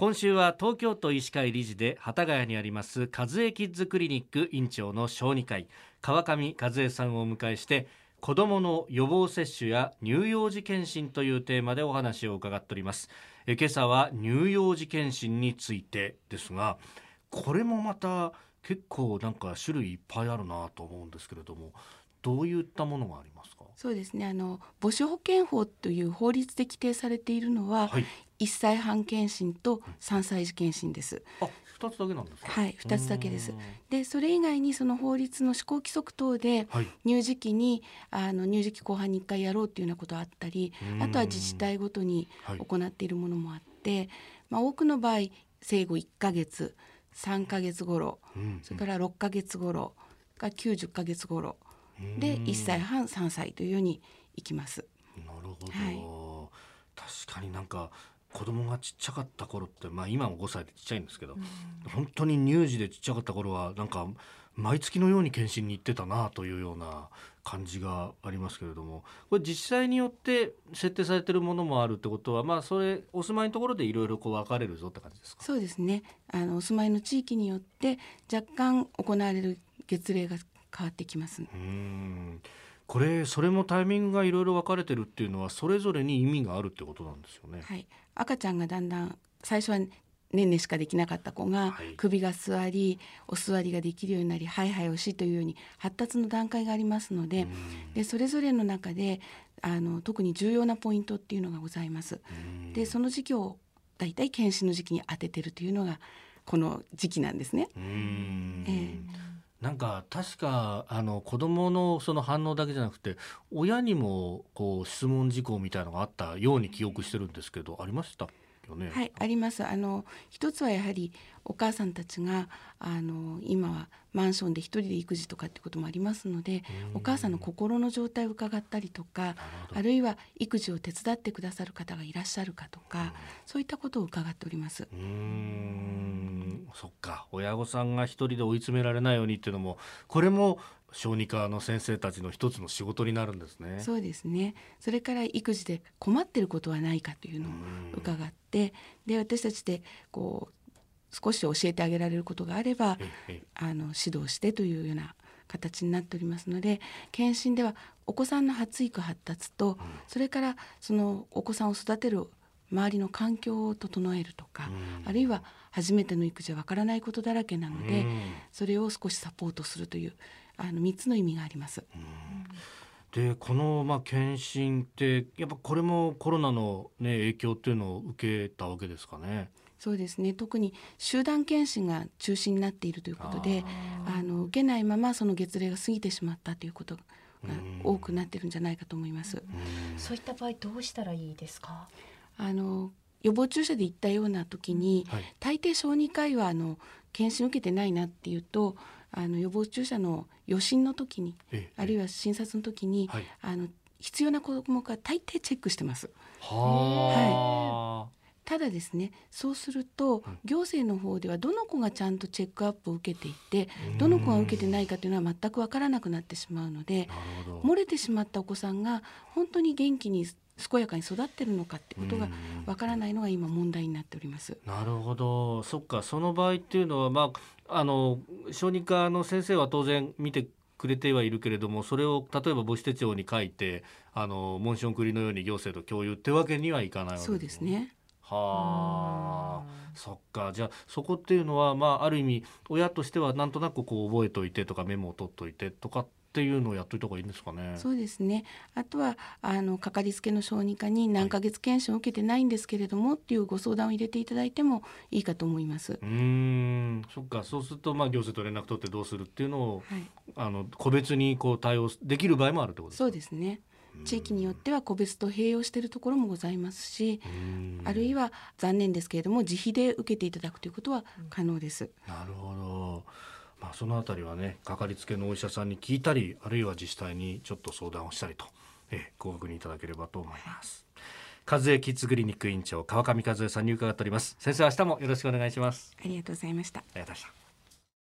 今週は東京都医師会理事で幡ヶ谷にあります和江キッズクリニック院長の小児科医川上和江さんをお迎えして子どもの予防接種や乳幼児検診というテーマでお話を伺っております。え今朝は乳幼児検診についてですがこれもまた結構なんか種類いっぱいあるなと思うんですけれどもどういったものがありますか？そうですね。あの母子保健法という法律で規定されているのは、はい、1歳半検診と3歳児検診です。あ2つだけなんですはい2つだけです。でそれ以外にその法律の施行規則等で、乳児期にあの乳児期後半に1回やろうっていうようなことがあったりあとは自治体ごとに行っているものもあって、はい、まあ、多くの場合生後1ヶ月3ヶ月頃、うん、それから6ヶ月頃が90ヶ月頃で1歳半3歳というようにいきます。なるほど、はい、確かになんか子供がちっちゃかった頃ってまあ今も5歳でちっちゃいんですけど、うん、本当に乳児でちっちゃかった頃はなんか毎月のように検診に行ってたなというような感じがありますけれどもこれ実際によって設定されてるものもあるってことはまあそれお住まいのところでいろいろこう分かれるぞって感じですか？そうですね。あのお住まいの地域によって若干行われる月齢が変わってきます。うんこれそれもタイミングがいろいろ分かれてるっていうのはそれぞれに意味があるってことなんですよね。はい、赤ちゃんがだんだん最初はねんねしかできなかった子が首が座り、お座りができるようになりハイハイをしというように発達の段階がありますのででそれぞれの中であの特に重要なポイントっていうのがございます。でその時期をだいたい検診の時期に当ててるというのがこの時期なんですね。えーなんか確かあの子供のその反応だけじゃなくて親にもこう質問事項みたいのがあったように記憶してるんですけどありましたよね？はいあります。あの一つはやはりお母さんたちがあの今はマンションで一人で育児とかってこともありますのでお母さんの心の状態を伺ったりとかあるいは育児を手伝ってくださる方がいらっしゃるかとかそういったことを伺っております。うんそっか親御さんが一人で追い詰められないようにっていうのもこれも小児科の先生たちの一つの仕事になるんですね。そうですね。それから育児で困っていることはないかというのを伺って、で私たちでこう少し教えてあげられることがあれば、あの指導してというような形になっておりますので、検診ではお子さんの発育発達と、それからそのお子さんを育てる周りの環境を整えるとか、あるいは初めての育児はわからないことだらけなので、それを少しサポートするというあの3つの意味があります。でこのまあ検診ってやっぱこれもコロナの、ね、影響っていうのを受けたわけですかね？そうですね。特に集団検診が中心になっているということであの受けないままその月齢が過ぎてしまったということが多くなってるんじゃないかと思います。そういった場合どうしたらいいですか？あの予防注射で言ったような時に、はい、大抵小児科医はあの検診受けてないなっていうとあの予防注射の予診の時に、あるいは診察の時に、はい、あの必要な項目は大抵チェックしてます。はい。ですねそうすると行政の方ではどの子がちゃんとチェックアップを受けていてどの子が受けてないかというのは全く分からなくなってしまうので漏れてしまったお子さんが本当に元気に健やかに育ってるのかってことがわからないのが今問題になっております。なるほど。そっか。その場合っていうのはまああの小児科の先生は当然見てくれてはいるけれどもそれを例えば母子手帳に書いてあのモンション繰りのように行政と共有ってわけにはいかないわけです、そうですね。はあ、そっかじゃあそこっていうのはまあある意味親としてはなんとなくこう覚えといてとかメモを取っといてとかっていうのをやっといた方がいいんですかね。そうですね。あとはあのかかりつけの小児科に何ヶ月検診を受けてないんですけれども、はい、っていうご相談を入れていただいてもいいかと思います。うん、そっか。そうするとまあ行政と連絡取ってどうするっていうのを、はい、あの個別にこう対応できる場合もあるってことですか？そうですね。地域によっては個別と併用しているところもございますしあるいは残念ですけれども自費で受けていただくということは可能です。なるほど。まあ、そのあたりはねかかりつけのお医者さんに聞いたりあるいは自治体にちょっと相談をしたりと、えご確認いただければと思います。和江キッズクリニック院長川上和江さんに伺っております。先生明日もよろしくお願いします。ありがとうございました。ありがとうございました